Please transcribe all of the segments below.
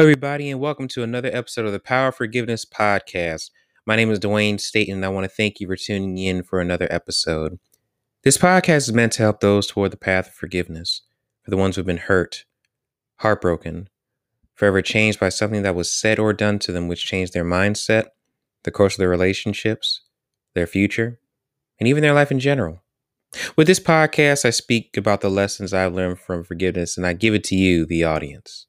Hello, everybody, and welcome to another episode of the Power of Forgiveness podcast. My name is Dwayne Staten, and I want to thank you for tuning in for another episode. This podcast is meant to help those toward the path of forgiveness, for the ones who've been hurt, heartbroken, forever changed by something that was said or done to them, which changed their mindset, the course of their relationships, their future, and even their life in general. With this podcast, I speak about the lessons I've learned from forgiveness, and I give it to you, the audience.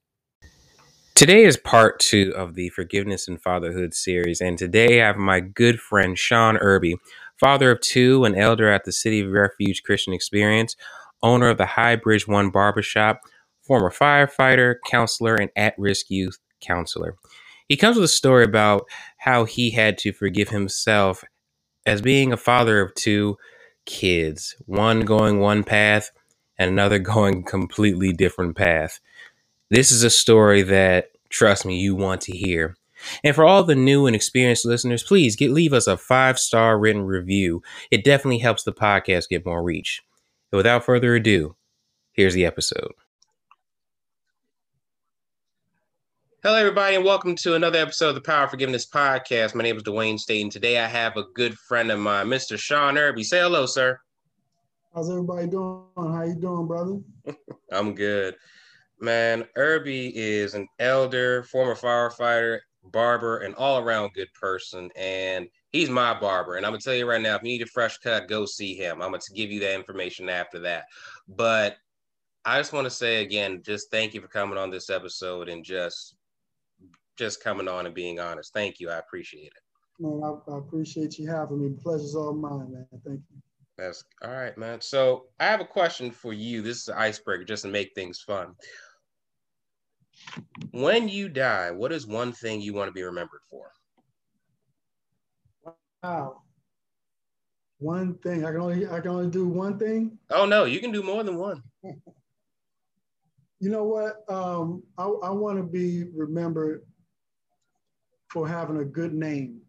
Today is part two of the Forgiveness and Fatherhood series, and today I have my good friend Sean Erby, father of two, an elder at the City of Refuge Christian Experience, owner of the High Bridge One Barbershop, former firefighter, counselor, and at risk youth counselor. He comes with a story about how he had to forgive himself as being a father of two kids, one going one path and another going completely different path. This is a story that, trust me, you want to hear. And for all the new and experienced listeners, please get leave us a five star written review. It definitely helps the podcast get more reach. And without further ado, here's the episode. Hello, everybody, and welcome to another episode of the Power of Forgiveness podcast. My name is Dwayne Staten, and Today I have a good friend of mine, Mr. Sean Erby. Say hello, sir. How's everybody doing? How you doing, brother? I'm good. Man, Erby is an elder, former firefighter, barber, and all around good person. And he's my barber. And I'm gonna tell you right now, if you need a fresh cut, go see him. I'm gonna give you that information after that. But I just want to say again, just thank you for coming on this episode and just just coming on and being honest. Thank you. I appreciate it. Man, I, I appreciate you having me. Pleasure's all mine, man. Thank you. That's all right, man. So I have a question for you. This is an icebreaker just to make things fun. When you die, what is one thing you want to be remembered for? Wow. One thing. I can only I can only do one thing. Oh no, you can do more than one. you know what? Um, I, I want to be remembered for having a good name.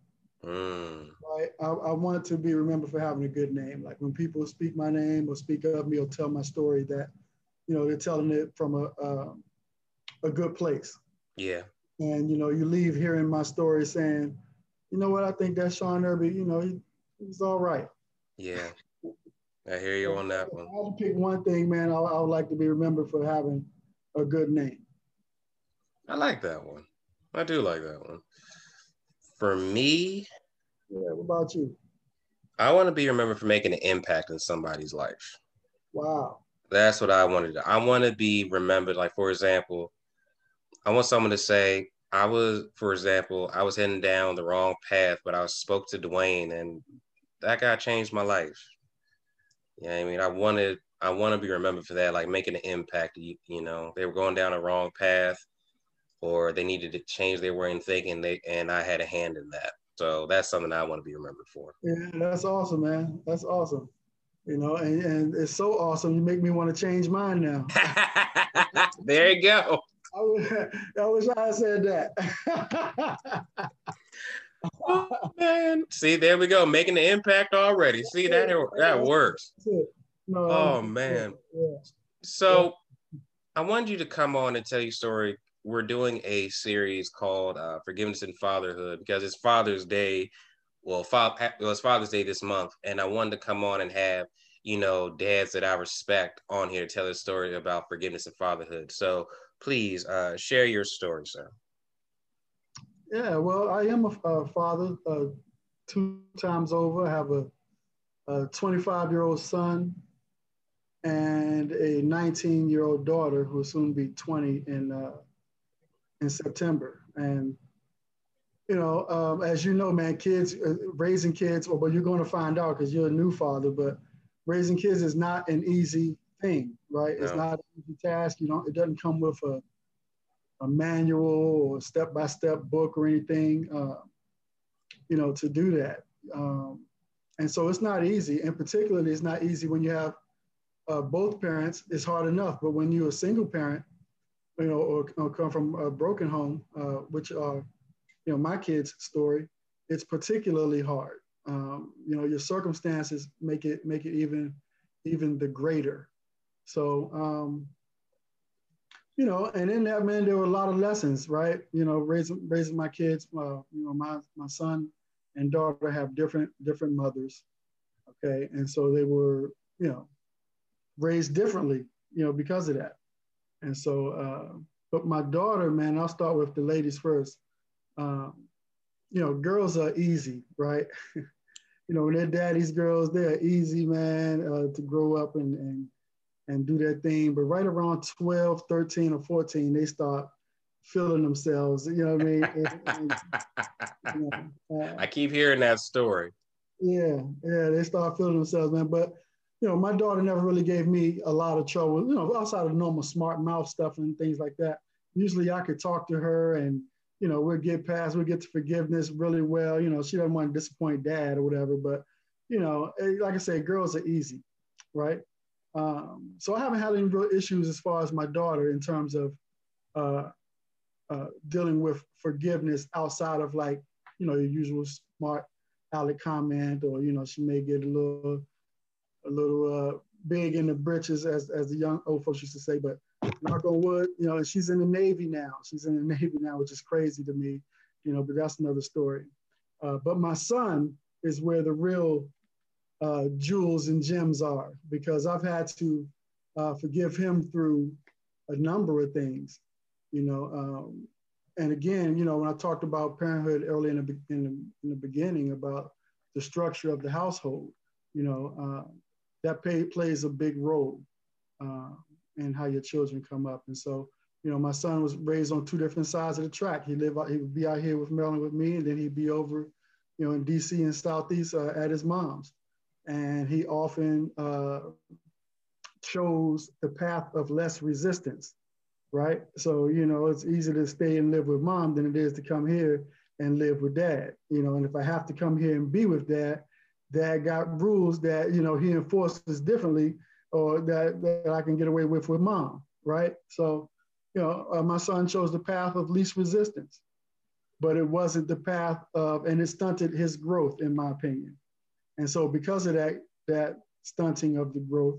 Mm. Right? I, I want to be remembered for having a good name. Like when people speak my name or speak of me or tell my story, that you know they're telling it from a um, a good place. Yeah. And you know, you leave hearing my story saying, you know what, I think that Sean Erby, you know, he, he's all right. Yeah. I hear you on that one. I had to pick one thing, man. I, I would like to be remembered for having a good name. I like that one. I do like that one. For me, yeah. What about you? I want to be remembered for making an impact in somebody's life. Wow. That's what I wanted. to. I want to be remembered. Like for example, I want someone to say, I was, for example, I was heading down the wrong path, but I spoke to Dwayne and that guy changed my life. Yeah, you know I mean, I wanted, I want to be remembered for that, like making an impact. You, you know, they were going down the wrong path, or they needed to change their way in thinking. They and I had a hand in that. So that's something I want to be remembered for. Yeah, that's awesome, man. That's awesome. You know, and, and it's so awesome. You make me want to change mine now. there you go. I wish, I wish I had said that. oh, man. See, there we go. Making the impact already. See, that that works. No, oh man. Yeah. So I wanted you to come on and tell your story. We're doing a series called uh, Forgiveness and Fatherhood because it's Father's Day. Well, fa- it was Father's Day this month, and I wanted to come on and have you know dads that I respect on here tell a story about forgiveness and fatherhood. So please uh, share your story, sir. Yeah, well, I am a, a father uh, two times over. I have a 25 year old son and a 19 year old daughter who will soon be 20 in, uh, in September. And, you know, um, as you know, man, kids, uh, raising kids, well, but you're going to find out because you're a new father, but raising kids is not an easy thing, right? It's not an easy task. You know, it doesn't come with a, a manual or a step-by-step book or anything, uh, you know, to do that. Um, and so it's not easy. And particularly, it's not easy when you have uh, both parents. It's hard enough, but when you're a single parent, you know, or, or come from a broken home, uh, which are, you know, my kid's story, it's particularly hard. Um, you know, your circumstances make it make it even even the greater. So, um, you know, and in that man, there were a lot of lessons, right? You know, raising raising my kids. Uh, you know, my my son and daughter have different different mothers, okay, and so they were, you know, raised differently, you know, because of that. And so, uh, but my daughter, man, I'll start with the ladies first. Um, you know, girls are easy, right? you know, they're daddy's girls, they're easy, man, uh, to grow up and, and and do their thing. But right around 12, 13, or 14, they start feeling themselves. You know what I mean? And, and, you know, uh, I keep hearing that story. Yeah, yeah, they start feeling themselves, man. But you know, my daughter never really gave me a lot of trouble, you know, outside of normal smart mouth stuff and things like that. Usually I could talk to her and, you know, we'll get past, we'll get to forgiveness really well. You know, she doesn't want to disappoint dad or whatever, but, you know, eh, like I say, girls are easy, right? Um, so I haven't had any real issues as far as my daughter in terms of uh, uh, dealing with forgiveness outside of like, you know, your usual smart aleck comment or, you know, she may get a little a little uh, big in the britches, as, as the young old folks used to say. But knock on wood, you know, she's in the Navy now. She's in the Navy now, which is crazy to me, you know, but that's another story. Uh, but my son is where the real uh, jewels and gems are because I've had to uh, forgive him through a number of things, you know. Um, and again, you know, when I talked about parenthood early in the, in the, in the beginning about the structure of the household, you know, uh, that pay, plays a big role uh, in how your children come up. And so, you know, my son was raised on two different sides of the track. He live out, he would be out here with Maryland with me, and then he'd be over, you know, in DC and Southeast uh, at his mom's. And he often uh, chose the path of less resistance, right? So, you know, it's easier to stay and live with mom than it is to come here and live with dad, you know, and if I have to come here and be with dad, dad got rules that you know he enforces differently or that, that I can get away with with mom, right? So, you know, uh, my son chose the path of least resistance, but it wasn't the path of, and it stunted his growth, in my opinion. And so, because of that, that stunting of the growth,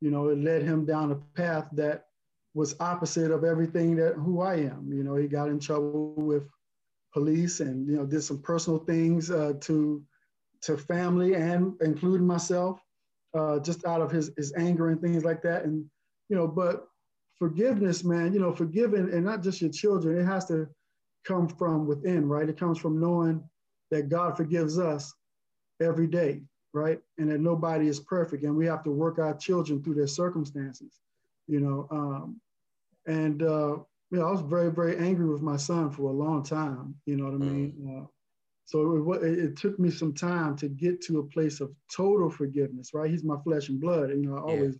you know, it led him down a path that was opposite of everything that who I am. You know, he got in trouble with police and you know did some personal things uh, to to family and including myself, uh, just out of his, his anger and things like that. And, you know, but forgiveness, man, you know, forgiving and not just your children, it has to come from within, right? It comes from knowing that God forgives us every day, right? And that nobody is perfect and we have to work our children through their circumstances, you know. Um, and, uh, you know, I was very, very angry with my son for a long time, you know what I mean? Mm. Uh, so it, it, took me some time to get to a place of total forgiveness, right? He's my flesh and blood. And, you know, I yeah. always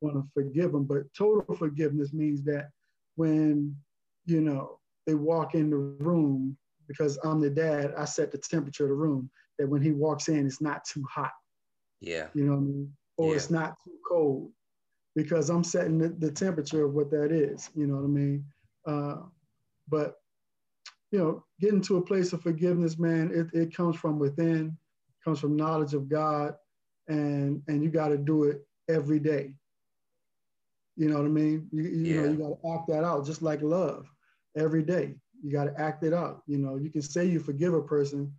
want to forgive him, but total forgiveness means that when, you know, they walk in the room, because I'm the dad, I set the temperature of the room, that when he walks in, it's not too hot. Yeah. You know what I mean? Or yeah. it's not too cold because I'm setting the, the, temperature of what that is. You know what I mean? Uh, but you know, getting to a place of forgiveness, man, it, it comes from within, comes from knowledge of God, and and you got to do it every day. You know what I mean? You, you yeah. know, you got to act that out, just like love, every day. You got to act it out. You know, you can say you forgive a person,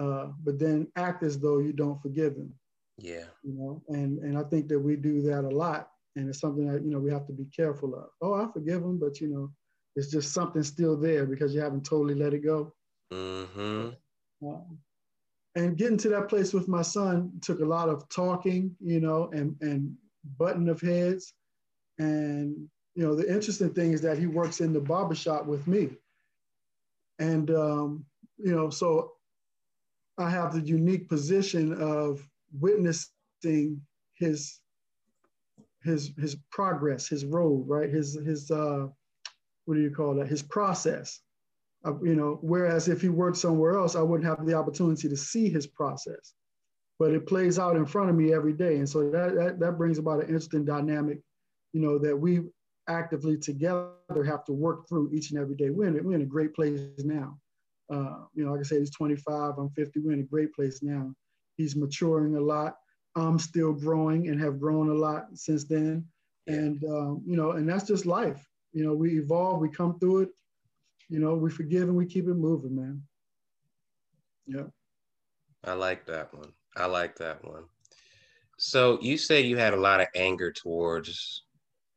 uh, but then act as though you don't forgive them. Yeah. You know, and and I think that we do that a lot, and it's something that you know we have to be careful of. Oh, I forgive them, but you know, it's just something still there because you haven't totally let it go. Mm-hmm. Um, and getting to that place with my son took a lot of talking, you know, and and button of heads. And you know, the interesting thing is that he works in the barbershop with me. And um, you know, so I have the unique position of witnessing his his his progress, his road, right? His his uh what do you call that? His process. Uh, you know, whereas if he worked somewhere else, I wouldn't have the opportunity to see his process. But it plays out in front of me every day, and so that that, that brings about an interesting dynamic, you know, that we actively together have to work through each and every day. We're in we're in a great place now. Uh, you know, like I said, he's 25, I'm 50. We're in a great place now. He's maturing a lot. I'm still growing and have grown a lot since then. And um, you know, and that's just life You know, we evolve, we come through it. You know, we forgive and we keep it moving, man. Yeah. I like that one. I like that one. So you say you had a lot of anger towards,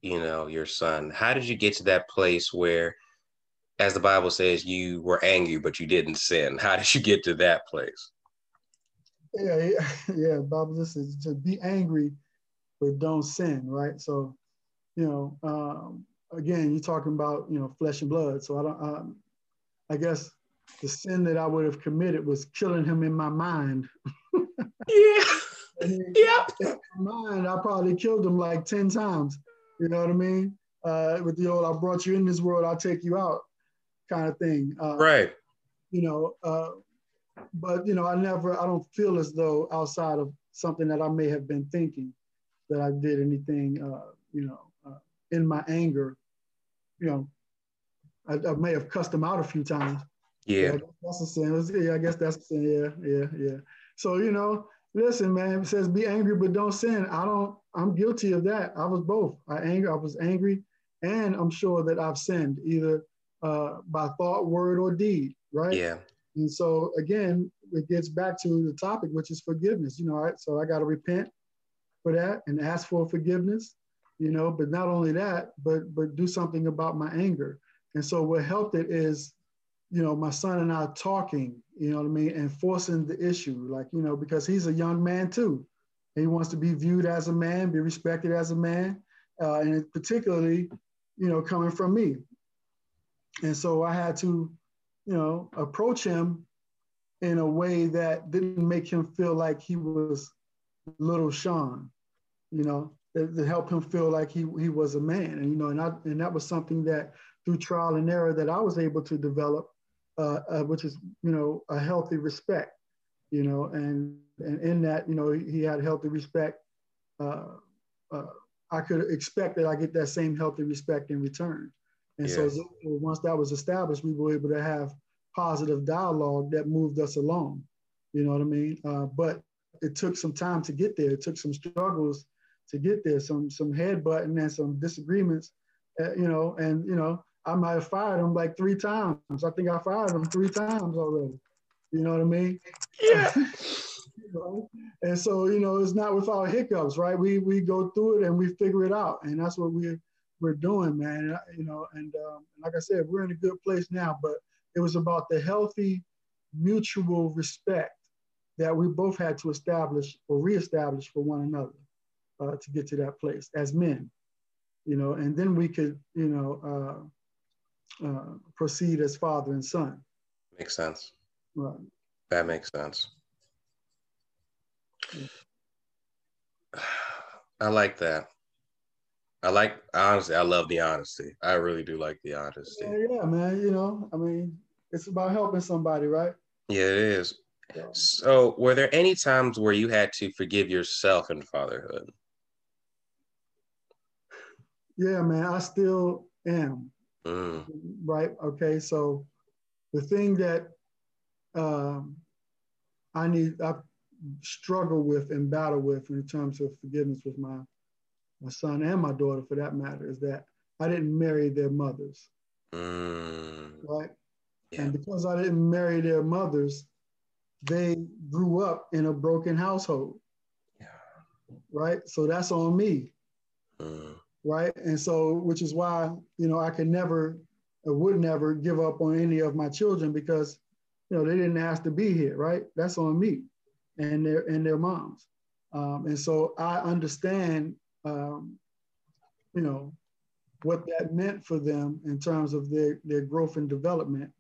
you know, your son. How did you get to that place where, as the Bible says, you were angry but you didn't sin? How did you get to that place? Yeah, yeah, yeah. Bible says to be angry but don't sin, right? So, you know, um, again, you're talking about you know flesh and blood. So I don't. Um, I guess the sin that I would have committed was killing him in my mind. yeah. yeah. In my mind, I probably killed him like 10 times. You know what I mean? Uh, with the old, I brought you in this world, I'll take you out kind of thing. Uh, right. You know, uh, but, you know, I never, I don't feel as though outside of something that I may have been thinking that I did anything, uh, you know, uh, in my anger, you know, I, I may have cussed him out a few times yeah. yeah that's a sin. Yeah, I guess that's a sin. Yeah, yeah, yeah. So, you know, listen, man, it says be angry, but don't sin. I don't, I'm guilty of that. I was both. I angry, I was angry, and I'm sure that I've sinned either uh, by thought, word, or deed, right? Yeah. And so again, it gets back to the topic, which is forgiveness. You know, right? So I got to repent for that and ask for forgiveness. You know, but not only that, but but do something about my anger. And so what helped it is you know, my son and I talking, you know what I mean, and forcing the issue, like, you know, because he's a young man too. He wants to be viewed as a man, be respected as a man, uh, and particularly, you know, coming from me. And so I had to, you know, approach him in a way that didn't make him feel like he was little Sean, you know, that helped him feel like he, he was a man. And, you know, and, I, and that was something that through trial and error that I was able to develop uh, uh, which is you know a healthy respect, you know, and and in that you know he had healthy respect. Uh, uh, I could expect that I get that same healthy respect in return. And yes. so once that was established, we were able to have positive dialogue that moved us along. You know what I mean? Uh, but it took some time to get there. It took some struggles to get there, some some headbutting and some disagreements, uh, you know, and you know, I might have fired him like three times. I think I fired him three times already. You know what I mean? Yeah. And so, you know, it's not without hiccups, right? We we go through it and we figure it out, and that's what we're we're doing, man. You know, and um, like I said, we're in a good place now. But it was about the healthy, mutual respect that we both had to establish or reestablish for one another uh, to get to that place as men. You know, and then we could, you know. Uh, uh, proceed as father and son. Makes sense. Right. That makes sense. I like that. I like honestly. I love the honesty. I really do like the honesty. Yeah, yeah, man. You know, I mean, it's about helping somebody, right? Yeah, it is. Yeah. So, were there any times where you had to forgive yourself in fatherhood? Yeah, man. I still am. Mm. Right. Okay. So the thing that um, I need, I struggle with and battle with in terms of forgiveness with my my son and my daughter, for that matter, is that I didn't marry their mothers. Mm. Right. Yeah. And because I didn't marry their mothers, they grew up in a broken household. Yeah. Right. So that's on me. Mm right? And so, which is why, you know, I can never, or would never give up on any of my children because, you know, they didn't ask to be here, right? That's on me and their and their moms. Um, and so I understand, um, you know, what that meant for them in terms of their, their growth and development.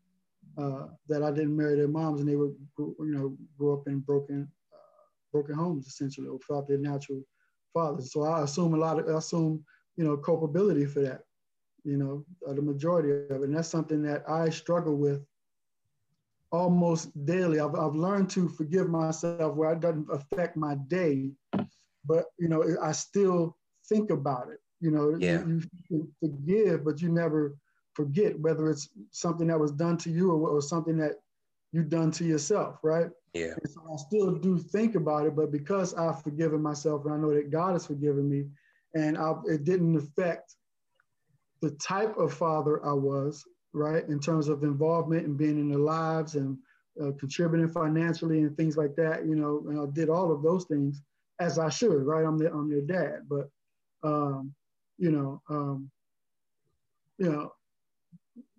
Uh, that I didn't marry their moms and they were, you know, grew up in broken, uh, broken homes essentially, without their natural fathers. So I assume a lot of, I assume you know, culpability for that, you know, the majority of it. And that's something that I struggle with almost daily. I've, I've learned to forgive myself where it doesn't affect my day, but, you know, I still think about it. You know, yeah. you, you forgive, but you never forget whether it's something that was done to you or, or something that you've done to yourself, right? Yeah. And so I still do think about it, but because I've forgiven myself and I know that God has forgiven me, and I, it didn't affect the type of father I was, right, in terms of involvement and being in their lives and uh, contributing financially and things like that, you know, and I did all of those things as I should, right? I'm their, I'm their dad, but, um, you know, um, you know,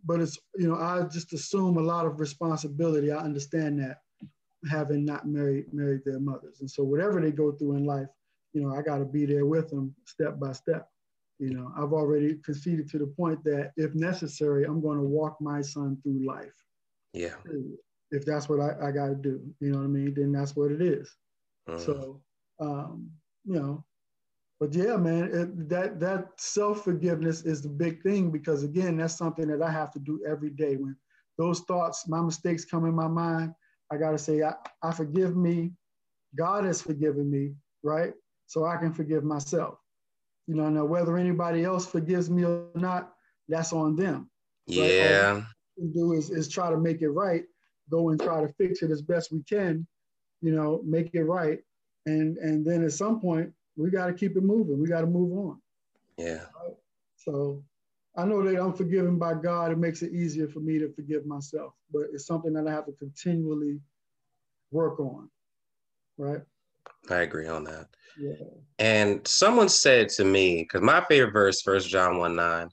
but it's, you know, I just assume a lot of responsibility. I understand that having not married, married their mothers. And so whatever they go through in life, you know, I got to be there with them step by step. You know, I've already conceded to the point that if necessary, I'm going to walk my son through life. Yeah. If that's what I, I got to do, you know what I mean? Then that's what it is. Mm. So, um, you know, but yeah, man, it, that that self forgiveness is the big thing because again, that's something that I have to do every day. When those thoughts, my mistakes come in my mind, I got to say, I, I forgive me. God has forgiven me, right? So I can forgive myself. You know, now whether anybody else forgives me or not, that's on them. Yeah. Right? Do is, is try to make it right, go and try to fix it as best we can, you know, make it right. And and then at some point we got to keep it moving. We got to move on. Yeah. Right? So I know that I'm forgiven by God. It makes it easier for me to forgive myself, but it's something that I have to continually work on. Right. I agree on that. Yeah. And someone said to me, because my favorite verse, First John 1 9,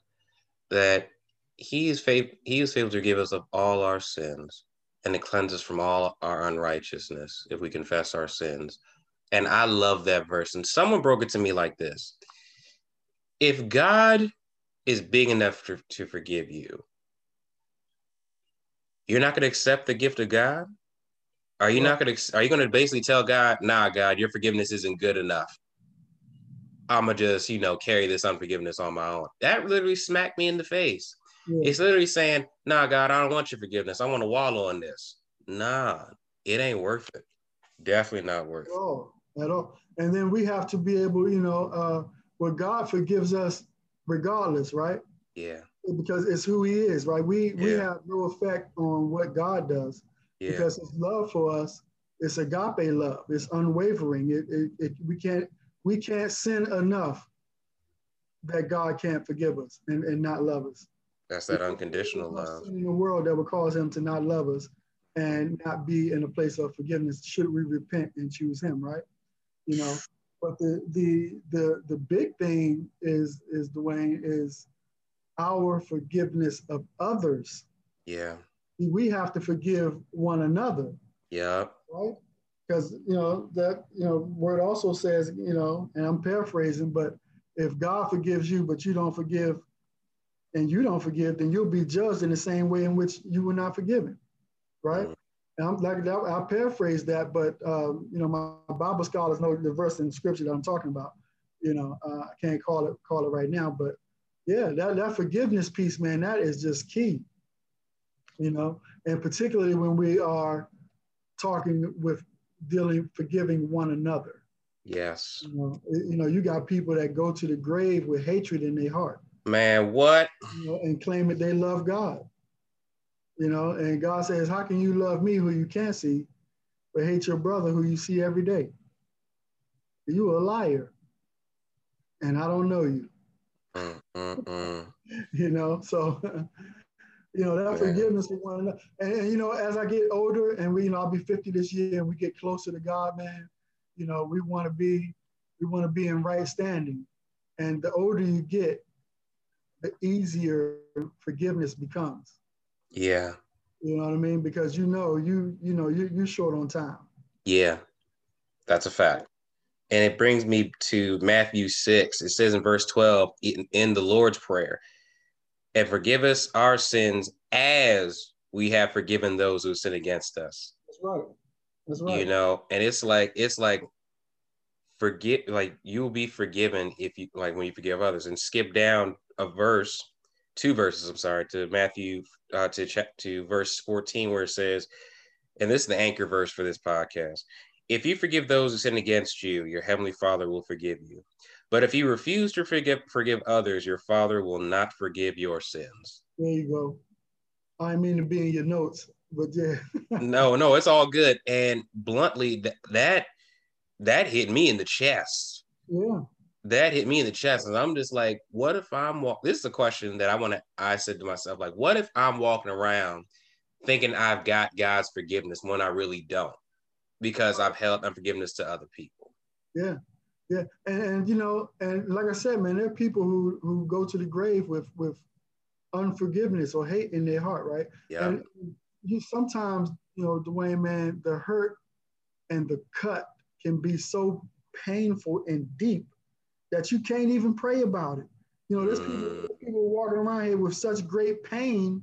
that he is he is faithful to give us of all our sins and to cleanse us from all our unrighteousness if we confess our sins. And I love that verse. And someone broke it to me like this If God is big enough to, to forgive you, you're not going to accept the gift of God? Are you not gonna? Are you gonna basically tell God, "Nah, God, your forgiveness isn't good enough. I'ma just, you know, carry this unforgiveness on my own." That literally smacked me in the face. Yeah. It's literally saying, "Nah, God, I don't want your forgiveness. I want to wallow in this." Nah, it ain't worth it. Definitely not worth it. At all. And then we have to be able, you know, uh, well, God forgives us regardless, right? Yeah. Because it's who He is, right? We yeah. we have no effect on what God does yeah. because his love for us is agape love. It's unwavering. It, it, it, we can't we can't sin enough that God can't forgive us and, and not love us. That's that unconditional love. In the world that would cause him to not love us and not be in a place of forgiveness should we repent and choose him, right? You know, but the the the the big thing is is Dwayne is our forgiveness of others. Yeah we have to forgive one another. Yeah. Right? Because you know that you know word also says, you know, and I'm paraphrasing, but if God forgives you, but you don't forgive and you don't forgive, then you'll be judged in the same way in which you were not forgiven. Right? Mm-hmm. I'm like that, I paraphrase that, but um, you know, my Bible scholars know the verse in scripture that I'm talking about. You know, uh, I can't call it call it right now, but yeah, that, that forgiveness piece, man, that is just key you know, and particularly when we are talking with dealing, forgiving one another. Yes. You know, you, know, you got people that go to the grave with hatred in their heart. Man, what? You know, and claim that they love God. You know, and God says, How can you love me who you can't see, but hate your brother who you see every day? You a liar. And I don't know you. Mm, mm, mm. you know, so you know, that forgiveness for one another. And, and, you know, as I get older and we, you know, I'll be 50 this year and we get closer to God, man, you know, we want to be, we want to be in right standing. And the older you get, the easier forgiveness becomes. Yeah. You know what I mean? Because you know, you, you know, you, you're short on time. Yeah, that's a fact. And it brings me to Matthew 6. It says in verse 12, in, in the Lord's Prayer, and forgive us our sins as we have forgiven those who sin against us. That's right. That's right. You know, and it's like it's like forget like you'll be forgiven if you like when you forgive others and skip down a verse, two verses, I'm sorry, to Matthew uh to check to verse 14 where it says, and this is the anchor verse for this podcast. If you forgive those who sin against you, your heavenly Father will forgive you. But if you refuse to forgive forgive others, your father will not forgive your sins. There you go. I mean to be in your notes, but yeah. no, no, it's all good. And bluntly, that that that hit me in the chest. Yeah. That hit me in the chest, and I'm just like, what if I'm walk? This is a question that I want to. I said to myself, like, what if I'm walking around thinking I've got God's forgiveness when I really don't, because I've held unforgiveness to other people. Yeah, yeah, and, and you know, and like I said, man, there are people who who go to the grave with with unforgiveness or hate in their heart, right? Yeah. And you sometimes, you know, Dwayne, man, the hurt and the cut can be so painful and deep that you can't even pray about it. You know, there's mm. people, people walking around here with such great pain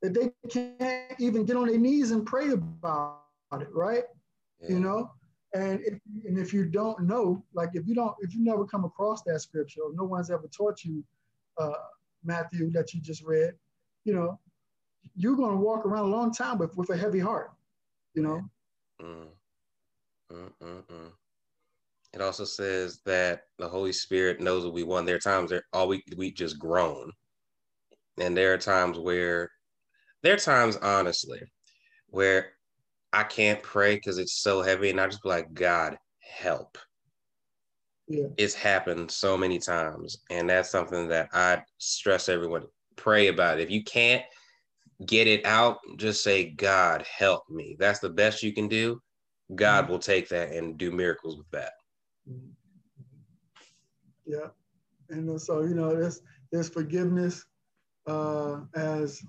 that they can't even get on their knees and pray about it, right? Yeah. You know, and if, and if you don't know, like if you don't, if you never come across that scripture, or no one's ever taught you uh, Matthew that you just read, you know, you're going to walk around a long time with, with a heavy heart, you know. Mm. Mm, mm, mm. It also says that the Holy Spirit knows what we want. There are times that all we we just groan, and there are times where there are times, honestly, where I can't pray because it's so heavy, and I just be like, God, help. Yeah. It's happened so many times, and that's something that I stress everyone pray about. If you can't get it out, just say, God, help me. That's the best you can do. God mm-hmm. will take that and do miracles with that. Mm-hmm. Yeah. And so, you know, there's, there's forgiveness uh, as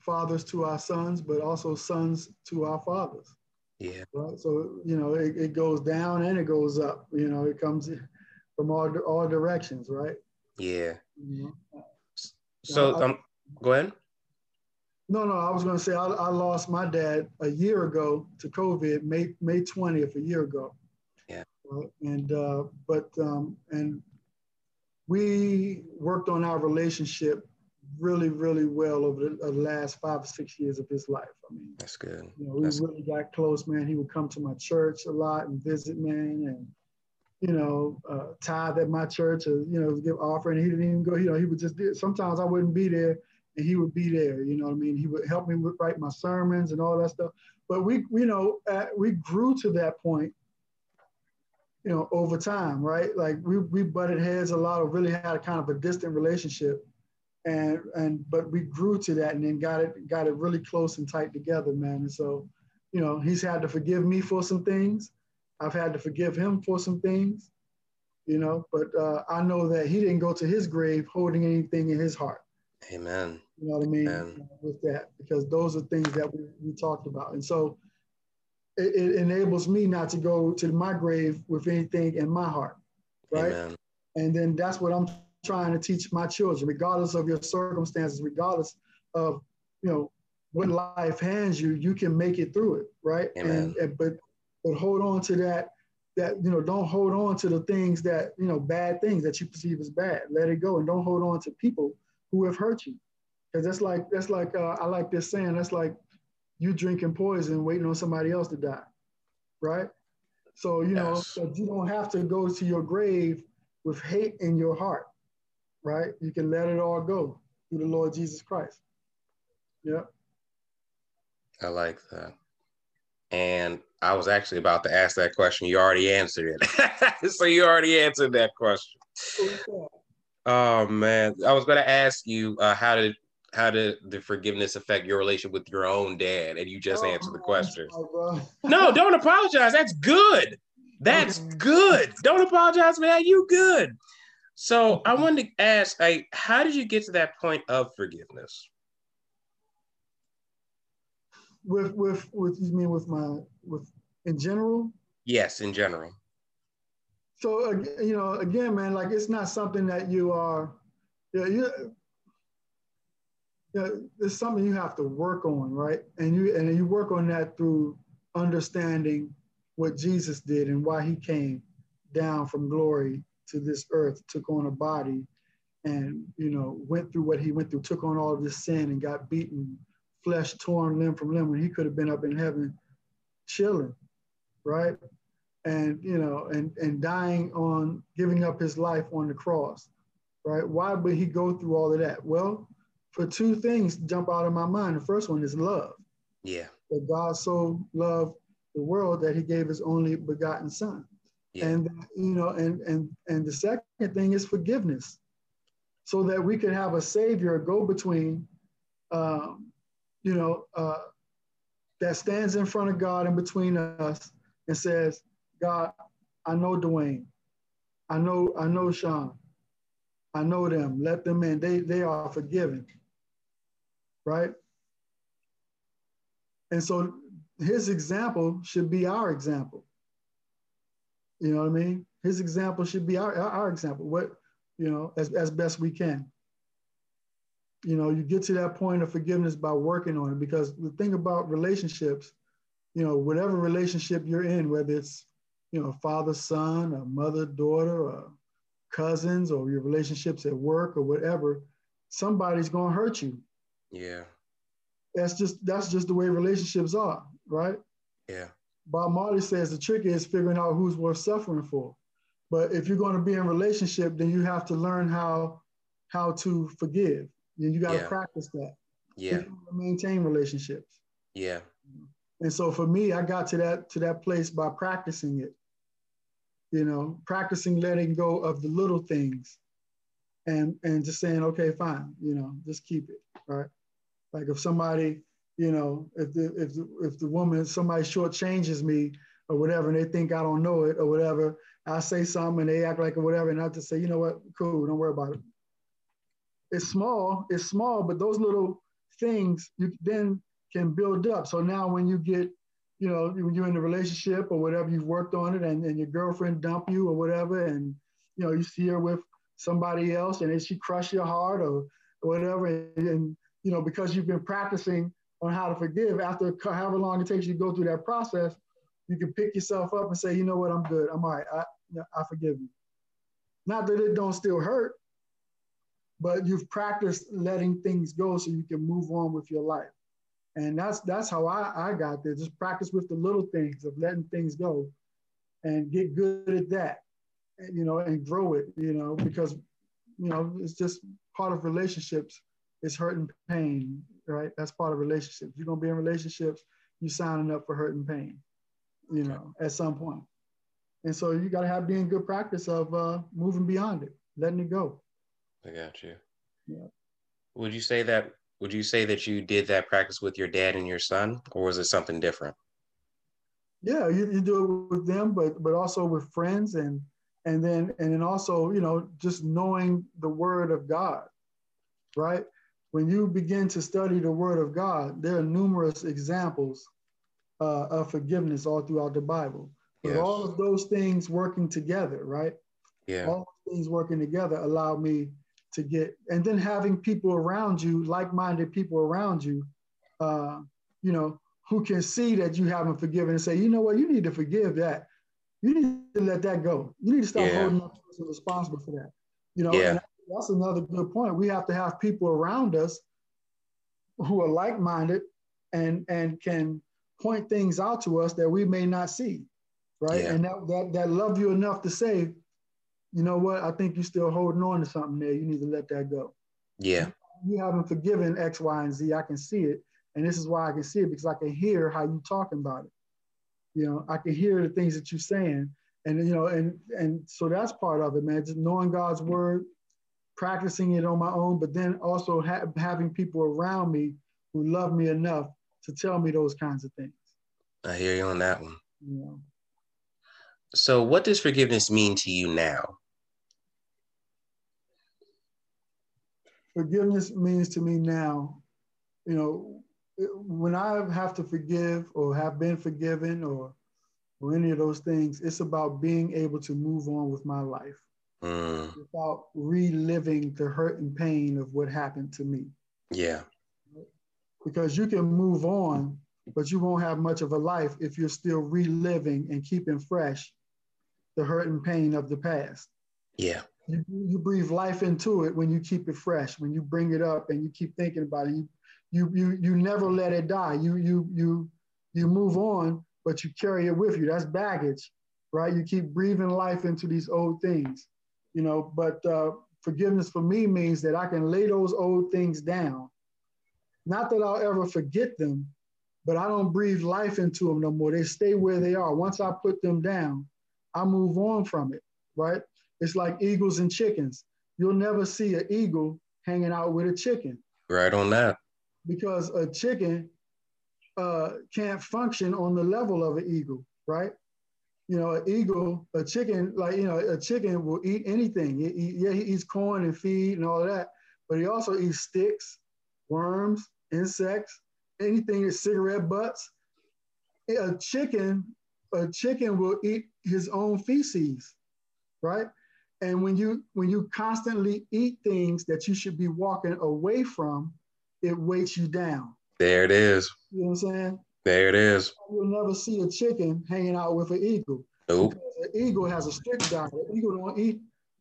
fathers to our sons, but also sons to our fathers. Yeah. Right? So, you know, it, it goes down and it goes up. You know, it comes from all, all directions, right? Yeah. Mm-hmm. So, I, um, go ahead. No, no, I was going to say I, I lost my dad a year ago to COVID, May May 20th, a year ago. Uh, and uh, but um, and we worked on our relationship really, really well over the, the, last five or six years of his life. I mean, that's good. You know, we that's really got close, man. He would come to my church a lot and visit, man, and you know, uh, tithe at my church, or you know, give offering. He didn't even go. You know, he would just do. it. Sometimes I wouldn't be there, and he would be there. You know what I mean? He would help me with, write my sermons and all that stuff. But we, you know, uh, we grew to that point, you know, over time, right? Like we, we butted heads a lot, or really had a kind of a distant relationship, and and but we grew to that, and then got it got it really close and tight together, man. And so, you know, he's had to forgive me for some things. I've had to forgive him for some things, you know. But uh, I know that he didn't go to his grave holding anything in his heart. Amen. You know what I mean? Uh, with that, because those are things that we, we talked about. And so it, it, enables me not to go to my grave with anything in my heart. Right. Amen. And then that's what I'm trying to teach my children, regardless of your circumstances, regardless of, you know, what life hands you, you can make it through it. Right. Amen. And, and but but hold on to that that you know don't hold on to the things that you know bad things that you perceive as bad let it go and don't hold on to people who have hurt you because that's like that's like uh, I like this saying. That's like you drinking poison, waiting on somebody else to die, right? So you know, so you don't have to go to your grave with hate in your heart, right? You can let it all go through the Lord Jesus Christ. Yeah. I like that. And I was actually about to ask that question. You already answered it. so you already answered that question. Oh man, I was going to ask you uh, how did how did the forgiveness affect your relationship with your own dad? And you just oh, answered the oh, question. Oh, no, don't apologize. That's good. That's good. Don't apologize for that. You good. So I wanted to ask, like, how did you get to that point of forgiveness? With with with you mean with my with in general? Yes, in general. So you know, again, man, like it's not something that you are. Yeah, you it's something you have to work on, right? And you and you work on that through understanding what Jesus did and why he came down from glory to this earth, took on a body, and you know, went through what he went through, took on all of this sin and got beaten, flesh torn limb from limb when he could have been up in heaven chilling, right? And you know, and and dying on giving up his life on the cross, right? Why would he go through all of that? Well, for two things jump out of my mind. The first one is love. Yeah. That God so loved the world that he gave his only begotten son. Yeah. And you know, and and and the second thing is forgiveness, so that we can have a savior go between, um, you know, uh, that stands in front of God and between us and says, God, I know Dwayne, I know I know Sean, I know them. Let them in. They they are forgiven, right? And so his example should be our example. You know what I mean? His example should be our, our example. What, you know, as, as best we can. You know, you get to that point of forgiveness by working on it because the thing about relationships, you know, whatever relationship you're in, whether it's, you know, father, son, a mother, daughter, or cousins, or your relationships at work or whatever, somebody's gonna hurt you. Yeah. That's just that's just the way relationships are, right? Yeah. Bob Marley says the trick is figuring out who's worth suffering for. But if you're going to be in relationship, then you have to learn how how to forgive. And you got to yeah. practice that. Yeah. maintain relationships. Yeah. And so for me, I got to that to that place by practicing it. You know, practicing letting go of the little things and and just saying, okay, fine, you know, just keep it. Right. Like if somebody you know, if the if the, if the woman somebody shortchanges me or whatever, and they think I don't know it or whatever, I say something and they act like whatever, and I just say, you know what, cool, don't worry about it. It's small, it's small, but those little things you then can build up. So now when you get, you know, when you're in a relationship or whatever, you've worked on it, and, and your girlfriend dump you or whatever, and you know, you see her with somebody else, and she crush your heart or, or whatever, and, and you know, because you've been practicing on how to forgive. After however long it takes you to go through that process, you can pick yourself up and say, you know what, I'm good. I'm all right. I, I forgive you. Not that it don't still hurt, but you've practiced letting things go so you can move on with your life. And that's that's how I, I got there. Just practice with the little things of letting things go and get good at that, and, you know, and grow it, you know, because, you know, it's just part of relationships is hurt and pain right? That's part of relationships. You're gonna be in relationships, you're signing up for hurt and pain, you know, at some point. And so you gotta have being good practice of uh, moving beyond it, letting it go. I got you. Yeah. Would you say that would you say that you did that practice with your dad and your son, or was it something different? Yeah, you, you do it with them, but but also with friends and and then and then also, you know, just knowing the word of God, right? when you begin to study the Word of God, there are numerous examples uh, of forgiveness all throughout the Bible. But yes. all of those things working together, right? Yeah. All those things working together allow me to get, and then having people around you, like-minded people around you, uh, you know, who can see that you haven't forgiven and say, you know what, you need to forgive that. You need to let that go. You need to stop yeah. holding up person responsible for that. You know, yeah that's another good point. We have to have people around us who are like-minded and and can point things out to us that we may not see, right? Yeah. And that, that that love you enough to say, you know what? I think you're still holding on to something there. You need to let that go. Yeah. You haven't forgiven X, Y, and Z. I can see it, and this is why I can see it because I can hear how you talking about it. You know, I can hear the things that you're saying, and you know, and and so that's part of it, man. Just knowing God's word, practicing it on my own, but then also ha- having people around me who love me enough to tell me those kinds of things. I hear you on that one. Yeah. So, what does forgiveness mean to you now? Forgiveness means to me now, you know, when I have to forgive or have been forgiven or or any of those things, it's about being able to move on with my life mm. without reliving the hurt and pain of what happened to me. Yeah. Because you can move on, but you won't have much of a life if you're still reliving and keeping fresh the hurt and pain of the past. Yeah. You, you breathe life into it when you keep it fresh, when you bring it up and you keep thinking about it. You, you, you, you never let it die. You, you, you, you move on, but you carry it with you. That's baggage, right? You keep breathing life into these old things you know, but uh, forgiveness for me means that I can lay those old things down. Not that I'll ever forget them, but I don't breathe life into them no more. They stay where they are. Once I put them down, I move on from it, right? It's like eagles and chickens. You'll never see an eagle hanging out with a chicken. Right on that. Because a chicken uh, can't function on the level of an eagle, right? You know, an eagle, a chicken, like, you know, a chicken will eat anything. He, he, yeah, he eats corn and feed and all of that, but he also eats sticks, worms, insects, anything, that cigarette butts. A chicken, a chicken will eat his own feces, right? And when you when you constantly eat things that you should be walking away from, it weights you down. There it is. You know what I'm saying? There it is. You'll never see a chicken hanging out with an eagle. Nope. Because an eagle has a strict diet. An eagle don't eat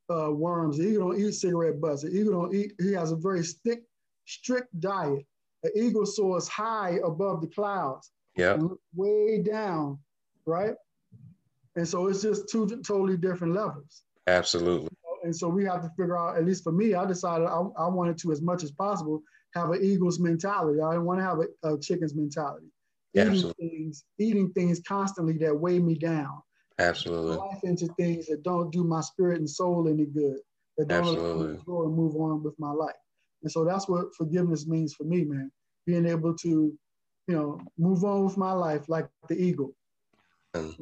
uh, worms. The eagle don't eat cigarette butts. The eagle don't eat. He has a very strict, strict diet. An eagle soars high above the clouds. Yeah. Way down, right? And so it's just two totally different levels. Absolutely. And so we have to figure out, at least for me, I decided I, I wanted to, as much as possible, have an eagle's mentality. I didn't want to have a, a chicken's mentality. Eating Absolutely. things, eating things constantly that weigh me down. Absolutely. Life into things that don't do my spirit and soul any good. That don't Absolutely. go and move on with my life. And so that's what forgiveness means for me, man. Being able to, you know, move on with my life like the eagle. And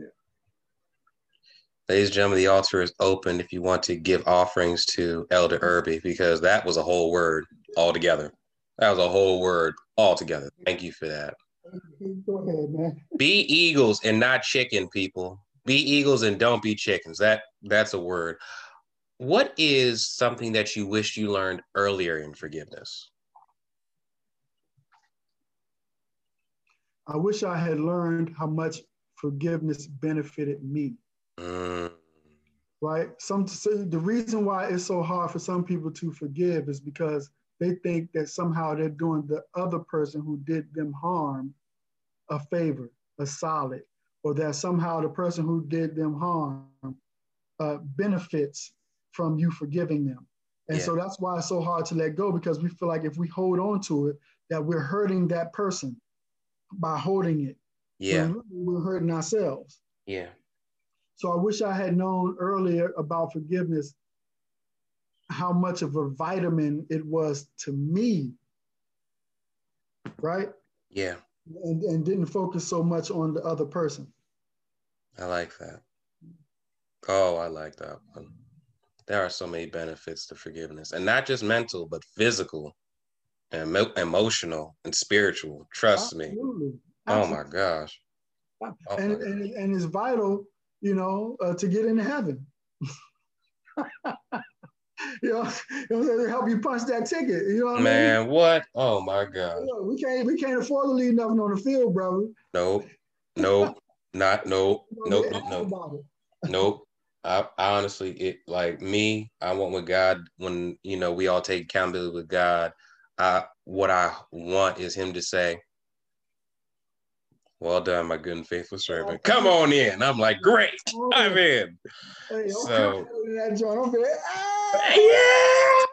Ladies and gentlemen, the altar is open if you want to give offerings to Elder Erby because that was a whole word altogether. That was a whole word altogether. Thank you for that. Go ahead, man. Be eagles and not chicken, people. Be eagles and don't be chickens. That that's a word. What is something that you wish you learned earlier in forgiveness? I wish I had learned how much forgiveness benefited me. Mm, right? Some so the reason why it's so hard for some people to forgive is because they think that somehow they're doing the other person who did them harm a favor, a solid, or that somehow the person who did them harm uh, benefits from you forgiving them. And so that's why it's so hard to let go because we feel like if we hold on to it, that we're hurting that person by holding it. Yeah, we're hurting ourselves. yeah, So I wish I had known earlier about forgiveness, how much of a vitamin it was to me, right? yeah. And, and didn't focus so much on the other person. I like that. Oh, I like that one. There are so many benefits to forgiveness, and not just mental, but physical, and emo- emotional, and spiritual. Trust me. Absolutely. Oh my gosh. Oh and, my- and, and it's vital, you know, uh, to get into heaven. you know, you know, to help you punch that ticket. You know what I mean? Man, what? Oh my gosh. Look, We can't we can't afford to leave nothing on the field, brother. Nope. Nope. Not nope. You Nope. Nope. Nope. Nope. I, I honestly, it like me. I want with God when you know we all take accountability with God. I what I want is Him to say, "Well done, my good and faithful servant. Come on in." I'm like, "Great, I'm in." So- confident in that joint. I'm feeling, ah! Yeah.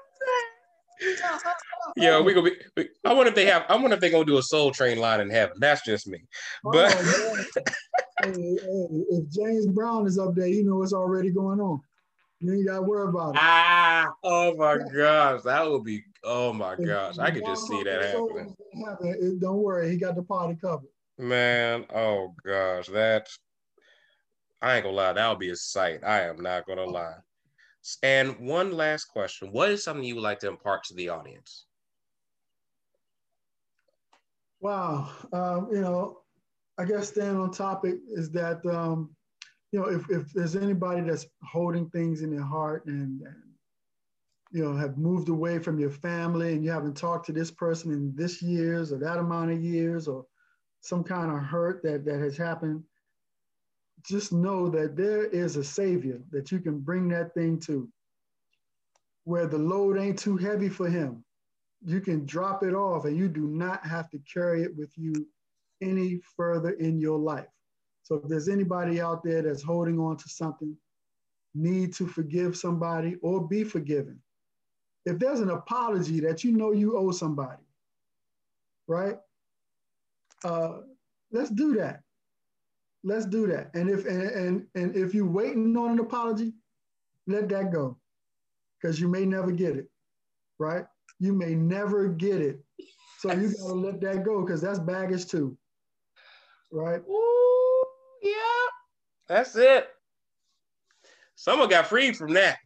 Yo, we gonna be. we- I wonder if they have. I wonder if they're gonna do a Soul Train line in heaven. That's just me. But Oh, hey, hey, if James Brown is up there, you know it's already going on. You ain't got to worry about it. ah, oh my gosh, that would be. Oh my gosh, I could just see that happening. Don't worry, he got the party covered. Man, oh gosh, that's I ain't gonna lie, that'll be a sight. I am not gonna lie. And one last question. What is something you would like to impart to the audience? Wow. Um, you know, I guess staying on topic is that, um, you know, if, if there's anybody that's holding things in their heart and, and, you know, have moved away from your family and you haven't talked to this person in this years or that amount of years or some kind of hurt that, that has happened, just know that there is a savior that you can bring that thing to where the load ain't too heavy for him you can drop it off and you do not have to carry it with you any further in your life. So if there's anybody out there that's holding on to something, need to forgive somebody or be forgiven. If there's an apology that you know you owe somebody, right? Uh, let's do that. Let's do that. And if and and, and if you're waiting on an apology, let that go. Because you may never get it. Right? You may never get it. So you gotta let that go because that's baggage too. Right? Ooh, yeah. That's it. Someone got freed from that.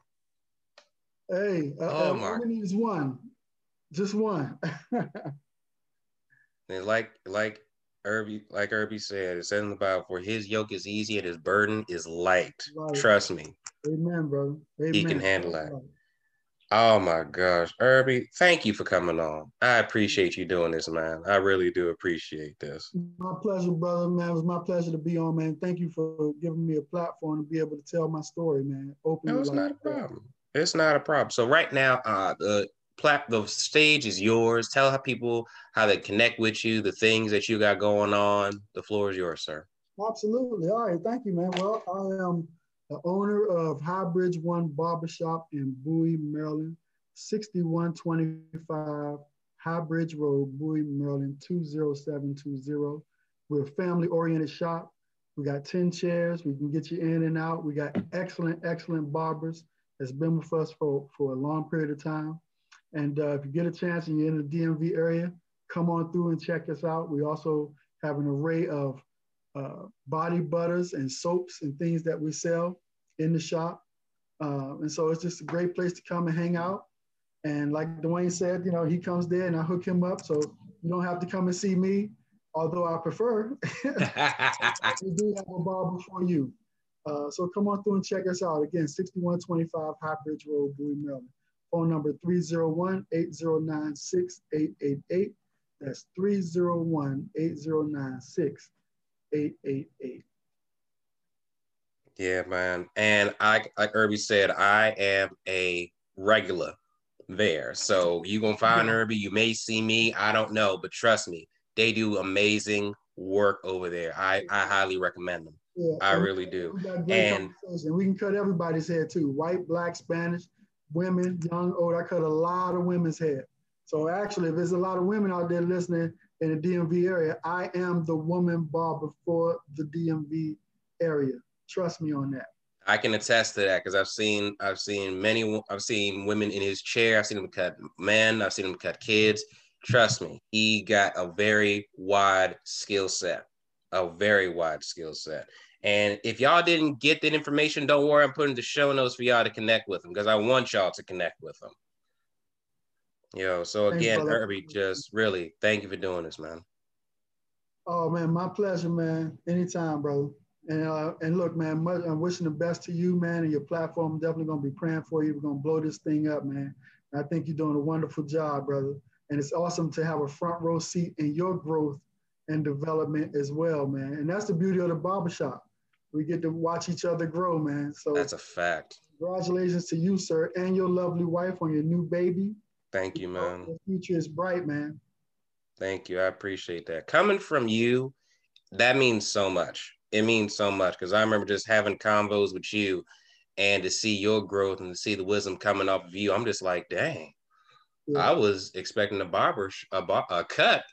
Hey, uh, oh uh, my. all we need is one. Just one. and like like Erby, like Erby said, it's in the Bible for his yoke is easy and his burden is light. Right. Trust me. Amen, brother. Amen. He can handle that. Oh my gosh, Erby, thank you for coming on. I appreciate you doing this, man. I really do appreciate this. My pleasure, brother, man. It was my pleasure to be on, man. Thank you for giving me a platform to be able to tell my story, man. Open. No, it's like not a problem. It's not a problem. So right now, uh, the plat the stage is yours. Tell how people how they connect with you, the things that you got going on. The floor is yours, sir. Absolutely. All right. Thank you, man. Well, I am the owner of High Bridge One Barbershop in Bowie, Maryland, 6125 Highbridge Road, Bowie, Maryland, 20720. We're a family oriented shop. We got 10 chairs. We can get you in and out. We got excellent, excellent barbers that's been with us for, for a long period of time. And uh, if you get a chance and you're in the DMV area, come on through and check us out. We also have an array of uh, body butters and soaps and things that we sell in the shop. Uh, and so it's just a great place to come and hang out. And like Dwayne said, you know, he comes there and I hook him up. So you don't have to come and see me, although I prefer. we do have a barber for you. Uh, so come on through and check us out. Again, 6125 High Bridge Road, Bowie, Maryland. Phone number 301-8096-888. That's 301-8096-888. Yeah, man. And I like Erby said, I am a regular there. So you gonna find. Erby. You may see me. I don't know, but trust me, they do amazing work over there. I, I highly recommend them. Yeah, I really do. And we can cut everybody's hair too. White, black, Spanish, women, young, old. I cut a lot of women's hair. So actually, if there's a lot of women out there listening in the DMV area, I am the woman barber for the DMV area. Trust me on that. I can attest to that because I've seen I've seen many I've seen women in his chair. I've seen him cut men. I've seen him cut kids. Trust me, he got a very wide skill set, a very wide skill set. And if y'all didn't get that information, don't worry. I'm putting the show notes for y'all to connect with them because I want y'all to connect with him. Yo, so again, Thanks, Erby, just really thank you for doing this, man. Oh man, my pleasure, man. Anytime, bro. And uh, and look, man, much, I'm wishing the best to you, man, and your platform. I'm definitely gonna be praying for you. We're gonna blow this thing up, man. And I think you're doing a wonderful job, brother. And it's awesome to have a front row seat in your growth and development as well, man. And that's the beauty of the barbershop. We get to watch each other grow, man. So that's a fact. Congratulations to you, sir, and your lovely wife on your new baby. Thank you, man. The future is bright, man. Thank you. I appreciate that. Coming from you, that means so much. It means so much because I remember just having convos with you and to see your growth and to see the wisdom coming off of you. I'm just like, dang, yeah. I was expecting a barber a, bar, a cut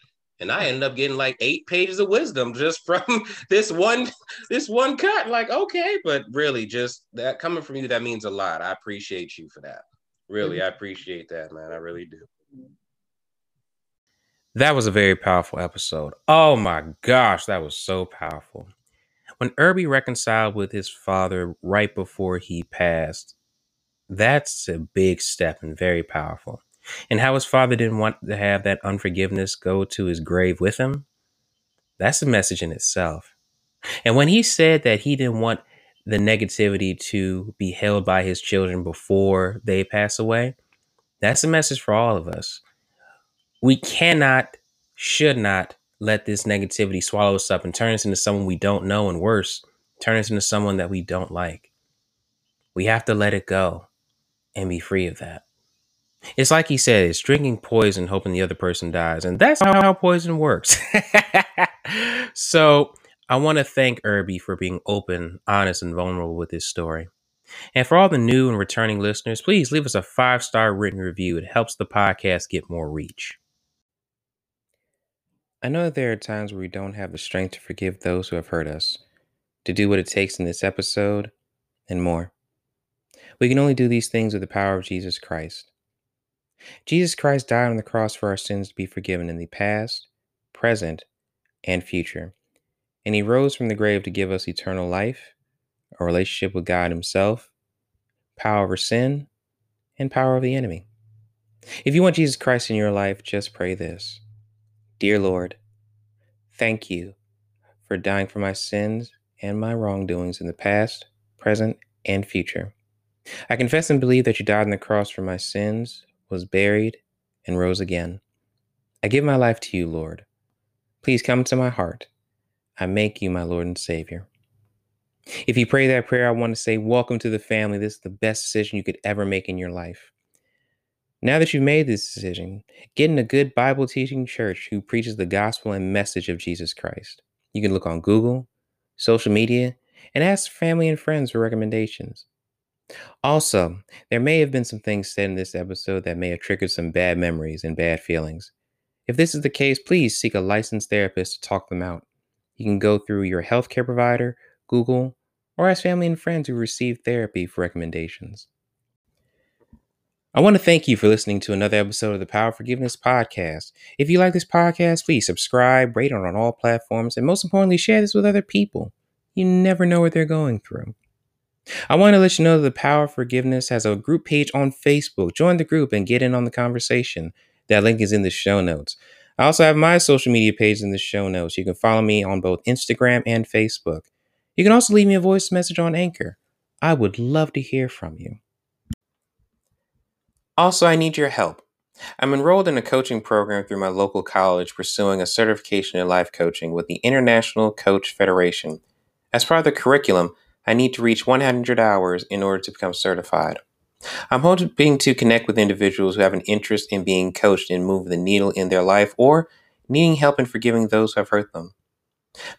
and I ended up getting like eight pages of wisdom just from this one this one cut. Like, okay, but really, just that coming from you, that means a lot. I appreciate you for that. Really, I appreciate that, man. I really do. That was a very powerful episode. Oh my gosh, that was so powerful. When Erby reconciled with his father right before he passed, that's a big step and very powerful and how his father didn't want to have that unforgiveness go to his grave with him, that's a message in itself. And when he said that he didn't want the negativity to be held by his children before they pass away, that's a message for all of us. We cannot, should not let this negativity swallow us up and turn us into someone we don't know, and worse, turn us into someone that we don't like. We have to let it go and be free of that. It's like he said, it's drinking poison, hoping the other person dies. And that's how poison works. so I want to thank Erby for being open, honest, and vulnerable with his story. And for all the new and returning listeners, please leave us a five star written review. It helps the podcast get more reach. I know that there are times where we don't have the strength to forgive those who have hurt us. to do what it takes in this episode, and more. We can only do these things with the power of Jesus Christ. Jesus Christ died on the cross for our sins to be forgiven in the past, present, and future. And he rose from the grave to give us eternal life, a relationship with God Himself, power over sin, and power over the enemy. If you want Jesus Christ in your life, just pray this Dear Lord, thank you for dying for my sins and my wrongdoings in the past, present, and future. I confess and believe that you died on the cross for my sins, was buried, and rose again. I give my life to you, Lord. Please come into my heart. I make you my Lord and Savior. If you pray that prayer, I want to say, Welcome to the family. This is the best decision you could ever make in your life. Now that you've made this decision, get in a good Bible teaching church who preaches the gospel and message of Jesus Christ. You can look on Google, social media, and ask family and friends for recommendations. Also, there may have been some things said in this episode that may have triggered some bad memories and bad feelings. If this is the case, please seek a licensed therapist to talk them out. You can go through your healthcare provider, Google, or ask family and friends who received therapy for recommendations. I want to thank you for listening to another episode of the Power of Forgiveness podcast. If you like this podcast, please subscribe, rate it on all platforms, and most importantly, share this with other people. You never know what they're going through. I want to let you know that the Power of Forgiveness has a group page on Facebook. Join the group and get in on the conversation. That link is in the show notes. I also have my social media page in the show notes. You can follow me on both Instagram and Facebook. You can also leave me a voice message on Anchor. I would love to hear from you. Also, I need your help. I'm enrolled in a coaching program through my local college pursuing a certification in life coaching with the International Coach Federation. As part of the curriculum, I need to reach 100 hours in order to become certified. I'm hoping to connect with individuals who have an interest in being coached and move the needle in their life or needing help in forgiving those who have hurt them.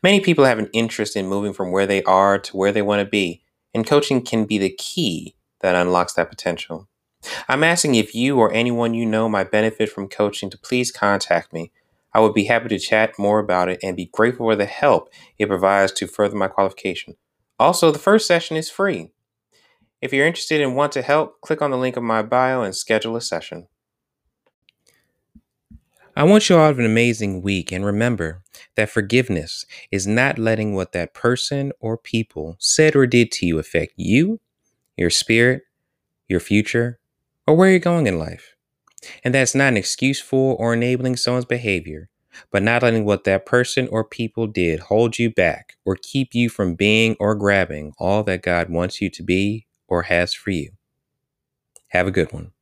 Many people have an interest in moving from where they are to where they want to be, and coaching can be the key that unlocks that potential. I'm asking if you or anyone you know might benefit from coaching to please contact me. I would be happy to chat more about it and be grateful for the help it provides to further my qualification. Also, the first session is free. If you're interested and want to help, click on the link in my bio and schedule a session. I want you all to have an amazing week and remember that forgiveness is not letting what that person or people said or did to you affect you, your spirit, your future, or where you're going in life. And that's not an excuse for or enabling someone's behavior, but not letting what that person or people did hold you back or keep you from being or grabbing all that God wants you to be or has for you. Have a good one.